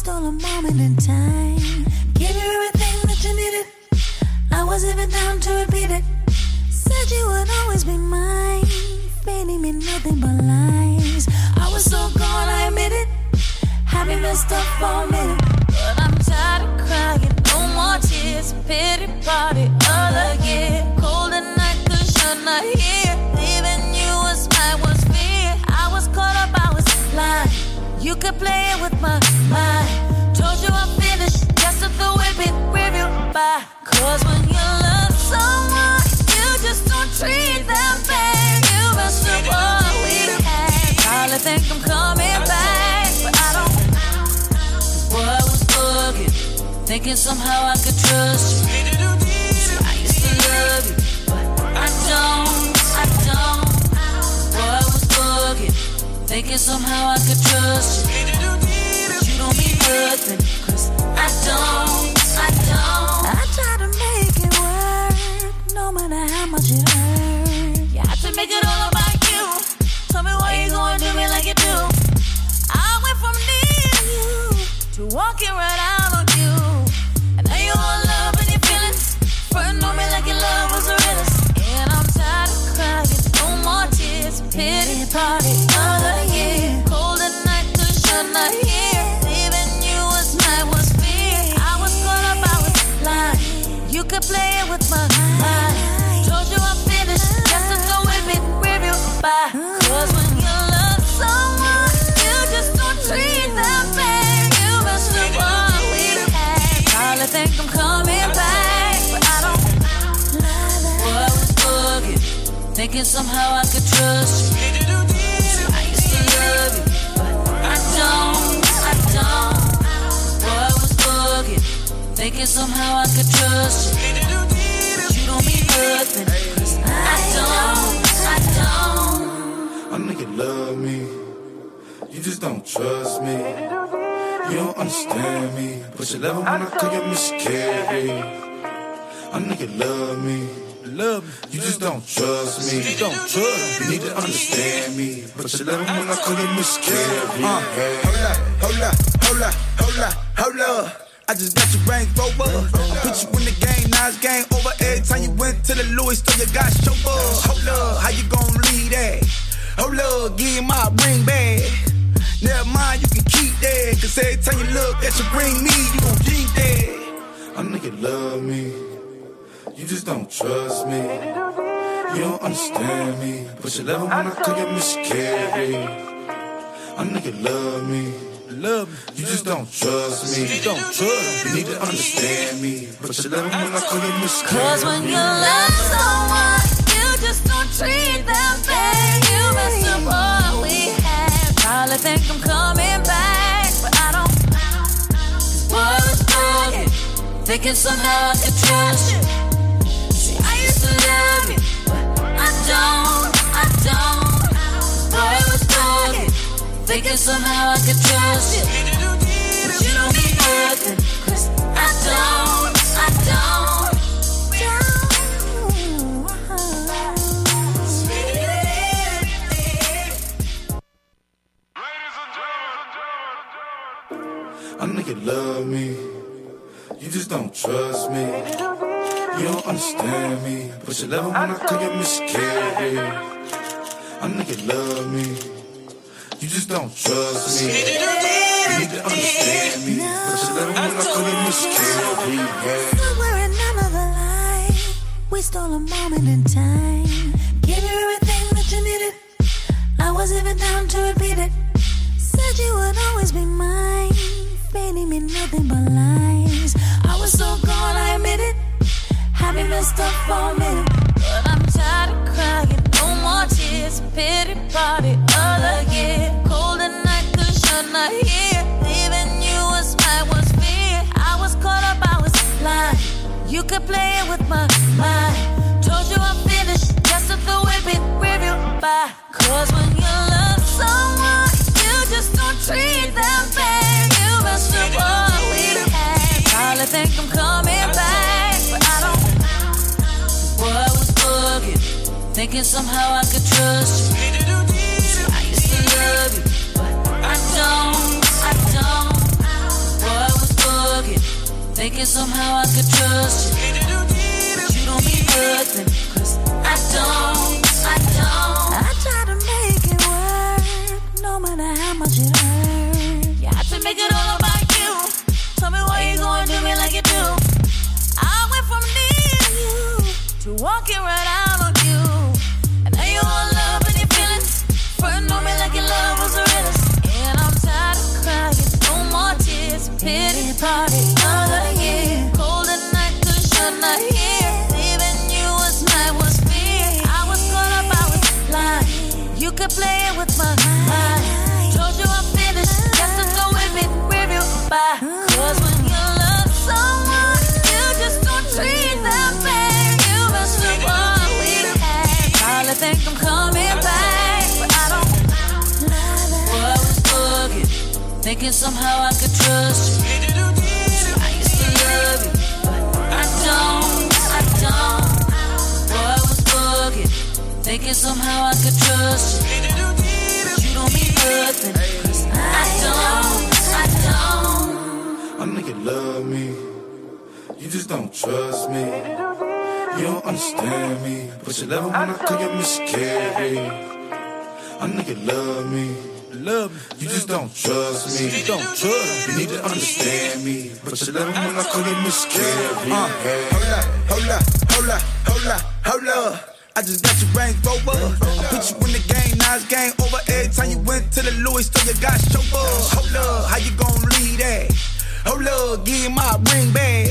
stole a moment in time. Gave you everything that you needed. I was even down to repeat it. Said you would always be mine. Feeding me nothing but lies. I was so gone, I admit it. Having messed up for a. But I'm tired of crying. No more tears. Pity party all again. Cold at night, cause you're not here. Leaving you was my worst fear. I was caught up, I was blind. You could play it with Told you I'm by. Cause when you love someone, you just don't treat them fair. You up we had. Probably think I'm coming back, but I don't. I was. Thinking somehow I could trust you. I used to love you, but I don't, I don't. Boy, I was bugging. Thinking somehow I could trust you. Nothing, cause I don't, I don't. I try to make it work, no matter how much it hurt. You have to make it all about you. Tell me why you gonna do me like you do. I went from near you to walking right out thinking somehow I could trust you. I used to love you, but I don't, I don't. Boy, I was bugging, thinking somehow I could trust you. But you don't mean nothing, 'cause I don't, I don't. I know you love me. You just don't trust me. You don't understand me. But you love it when I call you. I know you love me. Love me. You just don't trust me. You don't trust me. You need to understand me. But you love it when I call you. Uh, hold up, hold up, hold up, hold up, hold up. I just got your range rover. Put you in the game, now it's game over. Every time you went to the Louis store, you got chauffeur. Hold up, how you gon' leave that? Hold up, give my ring back. Never mind, you can keep that. Cause every time you look at your ring me, you gon' keep that. I know you love me. You just don't trust me. You don't understand me. But you love it when I call you Miss Carey. I know you love me. Love me. You just don't trust me. You don't trust me. You need to understand me. But you love it when I call you Miss Carey. Cause when you love someone, you just don't treat them fair. You messed up what we had. Probably think I'm coming back, but I don't. Boy, I was bugging, thinking somehow I could trust you. Thinking somehow I could trust you. But you don't mean nothing, 'cause I don't, I don't. I know you love me. You just don't trust me. You don't understand me. But you love it when I you Miss Carey. I know you love me. You just don't trust me. You need to understand me. But you love it when I call you Miss Carey. Yeah. Somewhere in another life, we stole a moment in time. Gave you everything that you needed. I was even down to repeat it. Said you would always be mine. Feeding me nothing but lies. I was so gone, I admit it. Having messed up for a minute. But I'm tired of crying. No more tears. Pity party all again. Cold at night, cause you're not here. Leaving you was my worst fear. I was caught up, I was blind. You could play it with my mind. Told you I'm finished, just to throw it with review by. Cause when you love someone, you just don't treat them fair. You messed up what we had. Probably think I'm coming back, thinking somehow I could trust you. I used to love you, but I don't, I don't. What was book? Thinking somehow I could trust you. But you don't mean nothing. Cause I don't, I don't. I try to make it work, no matter how much it hurts. You have to make it all about you. Tell me why you gonna do me like you do. I went from needing you to walking right thinking somehow I could trust you. I used to love you, but I don't, I don't. Boy, I was bugging, thinking somehow I could trust you. But you don't mean nothing. I don't, I don't. I know you love me. You just don't trust me. You don't understand me. But you love it when I Miss Carey. I know you love me. Love me. You just don't trust me. You don't trust me. You need to understand me. But you love it when I call you Miss Carey. Uh, hold up, hold up, hold up, hold up, hold up. I just got your range rover. Put you in the game, now it's game over. Every time you went to the Louis store, you got chauffeur. Hold up, how you gon' leave that? Hold up, give my ring back.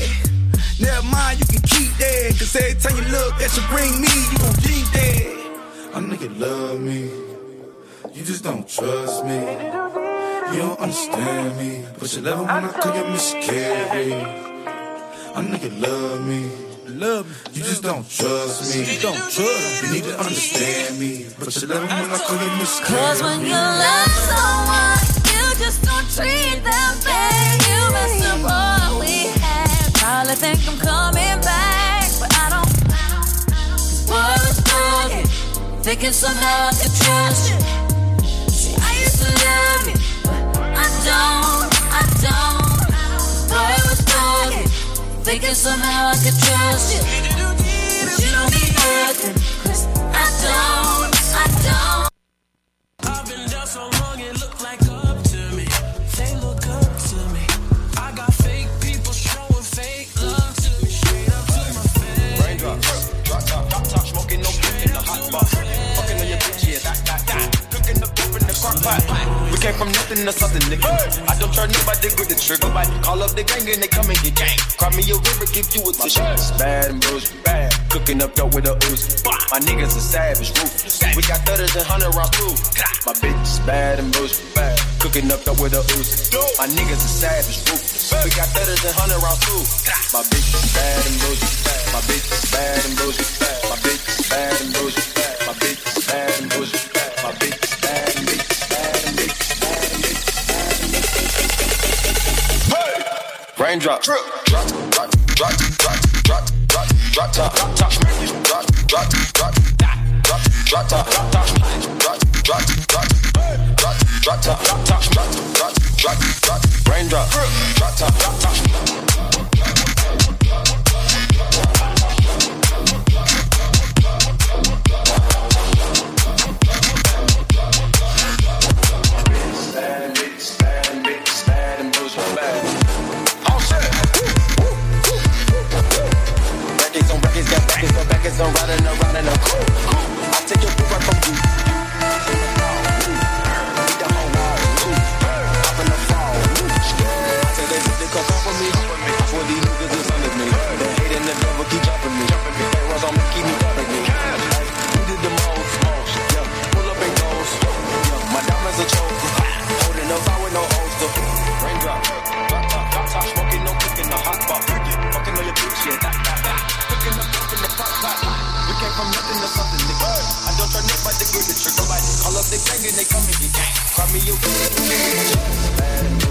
Never mind, you can keep that. Cause every time you look at your ring me, you gon' keep that. I know you love me. You just don't trust me. You don't understand me. But you love it when I call you Miss Carey. I know you love me. Love me. You just don't trust me. You don't trust me. You need to understand me. But you love it when I call you Miss Carey. Cause when you love someone, you just don't treat them fair. You mess up all we had. Probably think I'm coming back, but I don't. Boy, I was bugging, thinking somehow I could trust you. Don't, I don't. Boy, was thinking somehow I could trust you. But you I don't, I don't. I've been down so long, it look like up to me. They look up to me. I got fake people showing fake love to me. Straight up to my face. Raindrop, drop top, drop top, smoking no in the hot spot. Fucking on your bitch, yeah, that, that, that. Crock pot. We came from nothing to something, nigga. I don't try nobody with the trigger. But call up the gang and they come and get gang. Cry me a river, give you a tissue. Bad and boujee, bad. Cooking up dope with a Uzi. My niggas are savage, ruthless. We got thudders and hundred rounds too. My bitch is bad and boujee, bad. Cooking up dope with a Uzi. My niggas are savage, ruthless. We got thudders and hundred rounds too. My bitch is bad and boujee, bad. My bitch is bad and boujee, bad. My bitch is bad and boujee, bad. My bitch is bad and boujee, raindrop. Drop, drop, drop, drop, drop, drop, drop drop drop, drop, drop, drop, drop drop drop, drop, drop, drop, drop drop drop, drop, drop, drop, drop drop. I'm riding around in a coupe. I take your book right from you. With the trigger, like call up the gang and they come and get gang. Cry me a bitch,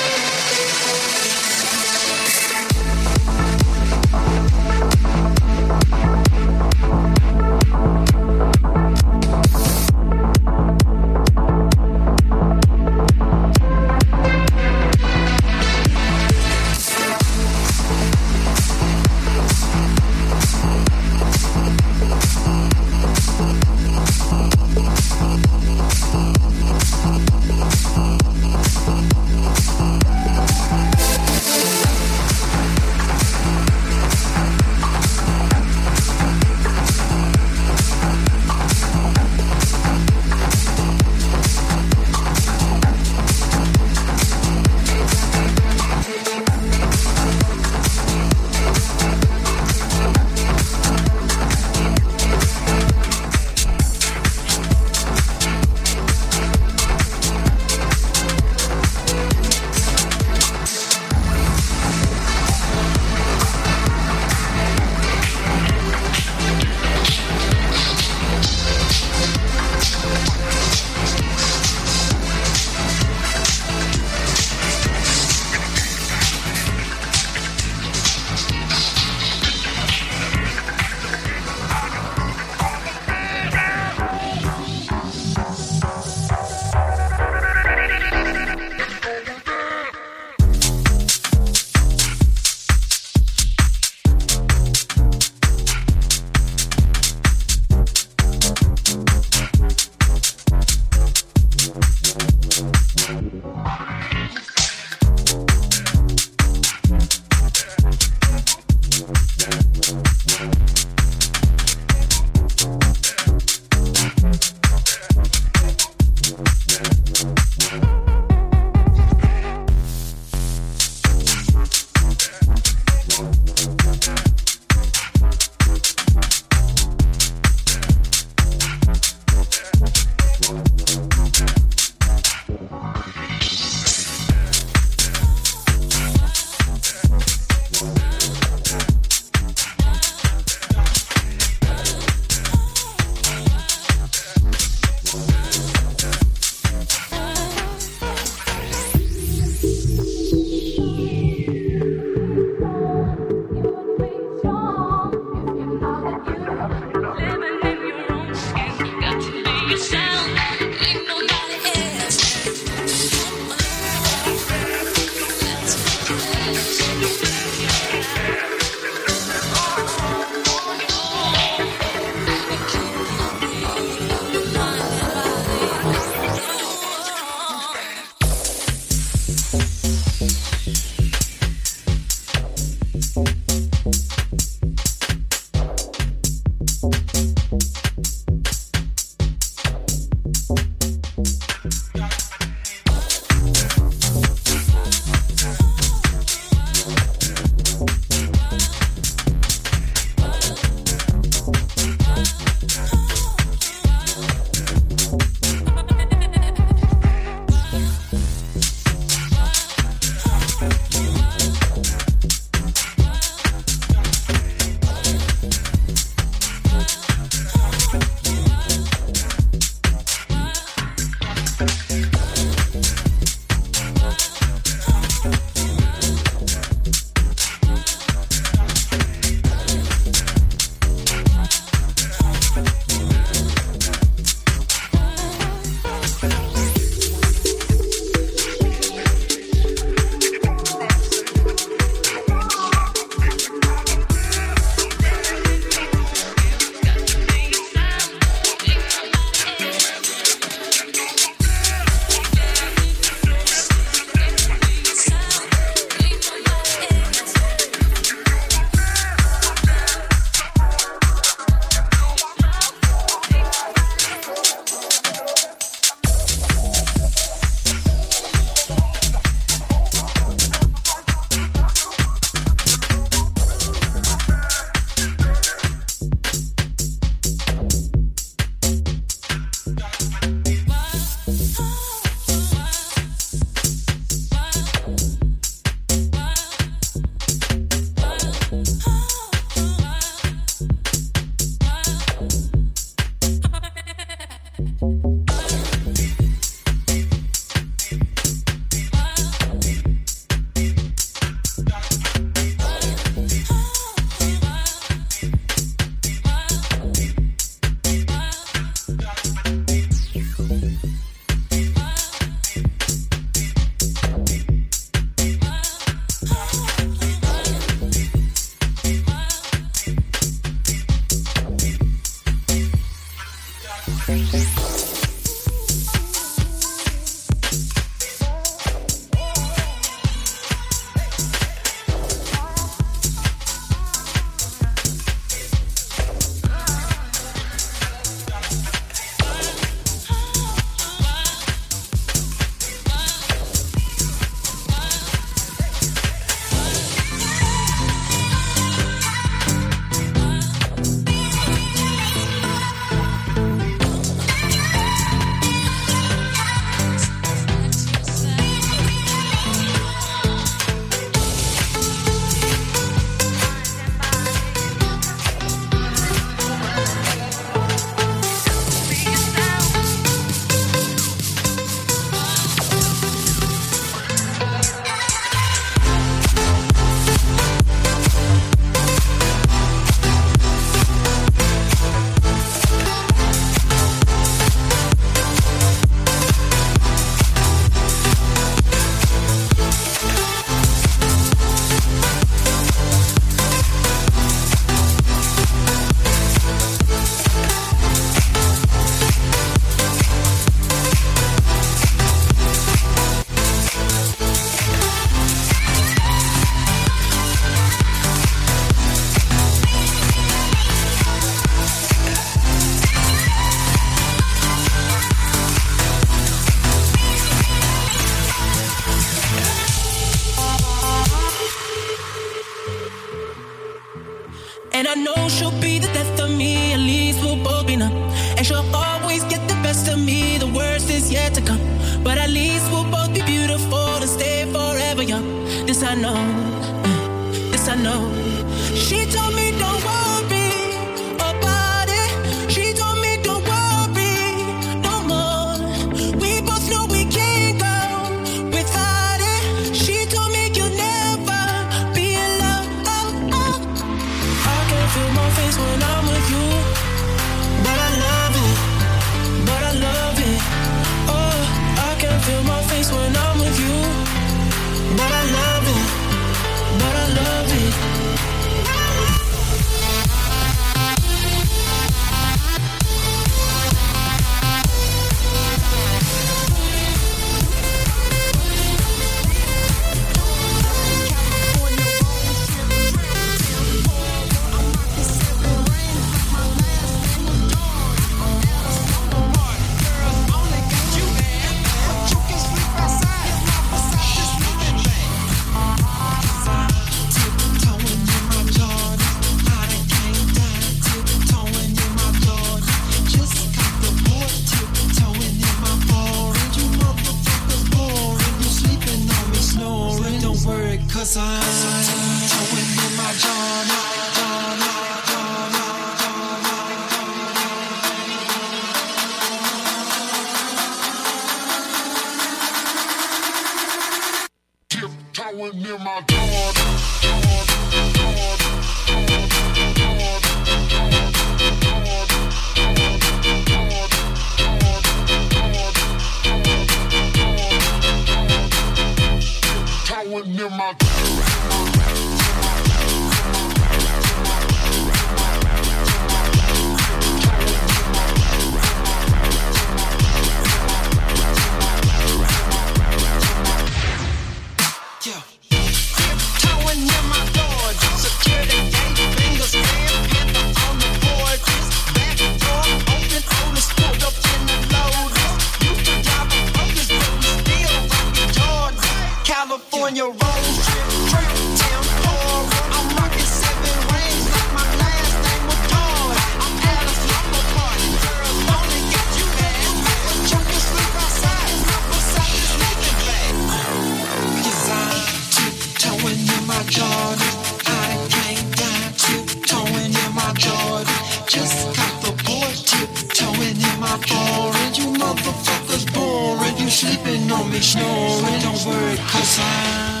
sleeping on me, snoring. Don't worry, cause I'm.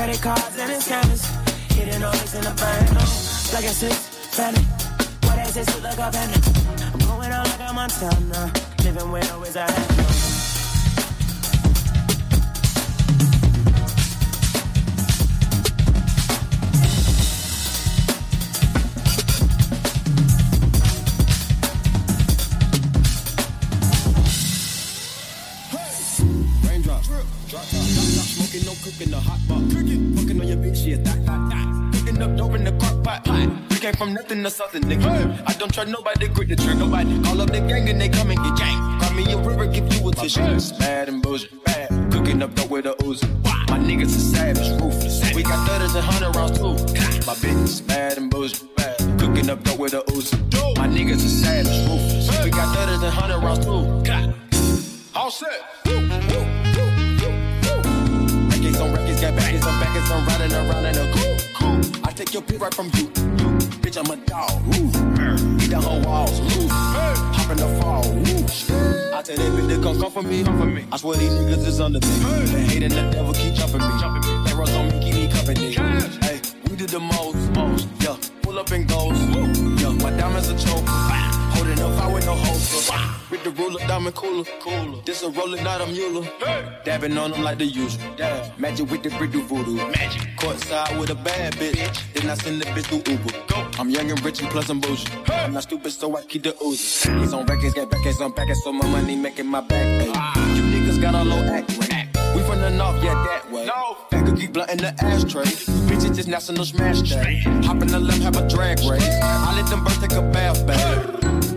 Credit cards and it's scammers. Hitting all this in the burn. Like a six, family. What is this? Look up and I'm going out like a Montana. Uh, living where always I have. From nothing to something, nigga. I don't trust nobody, grip the trigger. Nobody call up the gang and they come and get gang. Call me a river, give you a tissue. It's bad and bullshit, bad. Cooking up dope with a Uzi. My niggas are savage, ruthless. We got thudders and hundred rounds too. My bitch is bad and bullshit, bad. Cooking up dope with a Uzi. My niggas are savage, ruthless. We got thudders and hundred rounds too. All set. Records on records, got backers on backers, I'm riding around in a coupe. I take your beat right from you. you. Bitch, I'm a dog. Ooh. Eat the whole walls. Ooh. Hop in the fall. Ooh. I tell that bitch to come come for me. Come for me. I swear these niggas is under me. Hey. They hating the devil keep jumping me. Jumping me. They run on me, keep me company. Hey, we did the most, most. Yeah, pull up and the ruler, diamond cooler, cooler. This a roller, not a mule. Dabbing on them like the usual. Dab. Magic with the brick do voodoo. Magic. Courtside with a bad bitch. Then I send the bitch to Uber. Go. I'm young and rich and plus I'm bougie. I'm not stupid, so I keep the ooze. He's on records, get back, on back, so my money making my back. Hey. Ah. You niggas got a low act rate. We from the north, yeah, that way. No. Faggot keep blunt in the ashtray. Bitches just national smash day. Hop in the left, have a drag race. I let them birds take a bath bag.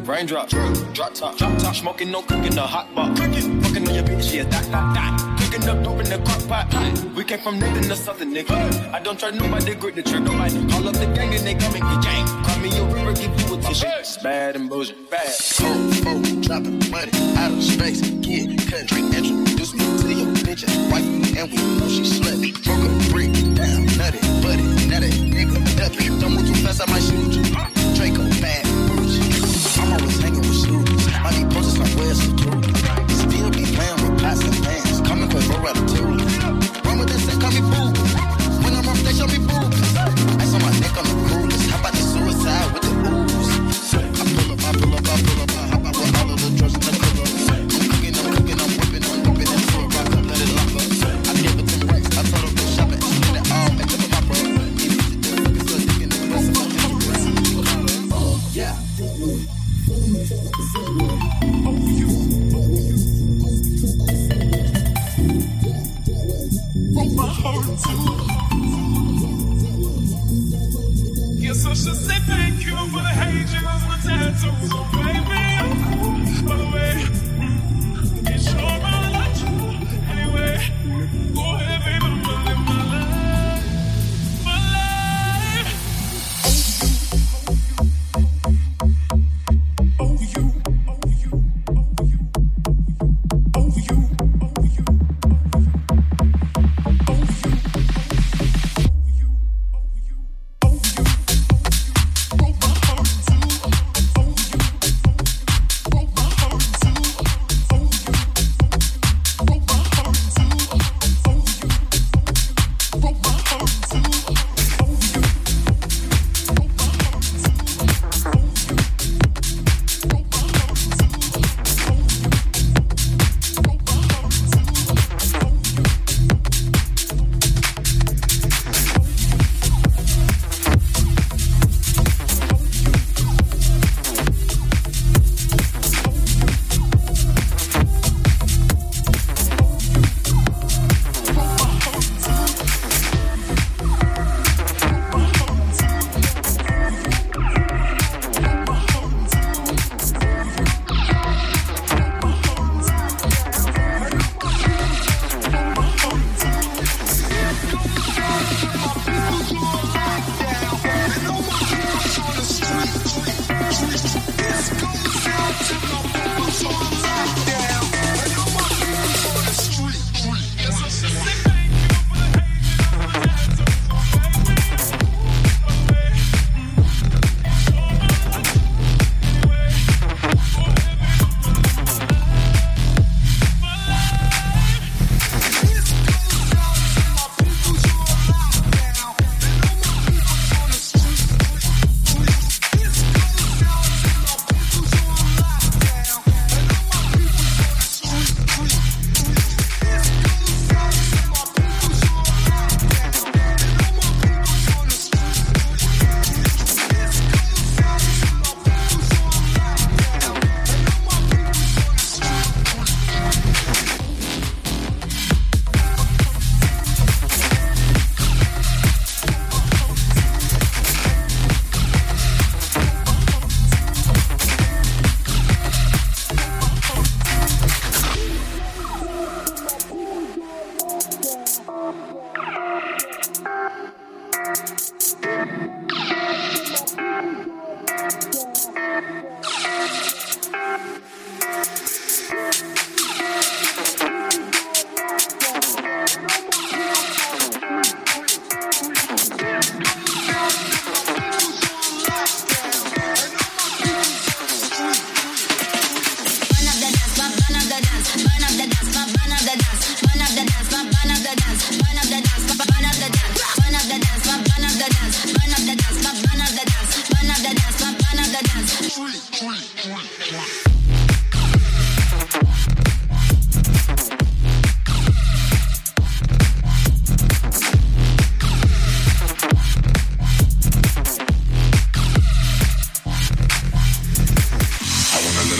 Raindrop, drop top, drop top, smoking, no cooking, the hot pot. Cooking, fucking on your bitch, yeah, that, that, that. Cooking up dope in the crock pot. We came from nothing to something, nigga. I don't try nobody, grip the trigger. Nobody call up the gang and they come and get gang. Call me a river, give you a tissue. It's bad and bullshit, bad. Cold, fold, dropping money out of space. Kid, country, introduce me to your bitch and wife, and we know she slutty. Broke a brick down, nutty, buddy. Now that nigga ducky. Don't move too fast, I might shoot you. Need posters like where's the truth. Still be playing with pots and pans. Coming with roll ratatouille. Run with this and call me boo. Yes, I should say thank you for the you the tattoos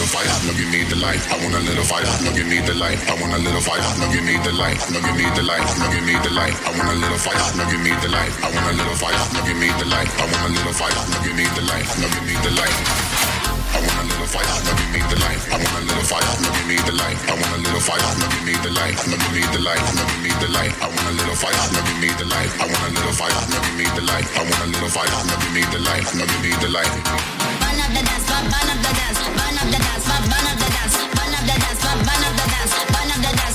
little fire, no give me the light. I want a little fire, no give me the light. I want a little fire, no give me the light. No give me the light, no give me the light. I want a little fire, no give me the light. I want a little fire, no give me the light. I want a little fire, no give me the light. No give me the light. I want a little fire, no give me the light. I want a little fire, no give me the light. I want a little fire, no give me the light. No give me the light, no give me the light. I want a little fire, no give me the light. I want a little fire, no give me the light. I want a little fire, no give me the light. No give me the light burn up the dance, burn up the dance, burn up the dance, burn up the dance, burn up the dance, burn up the dance.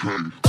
Okay.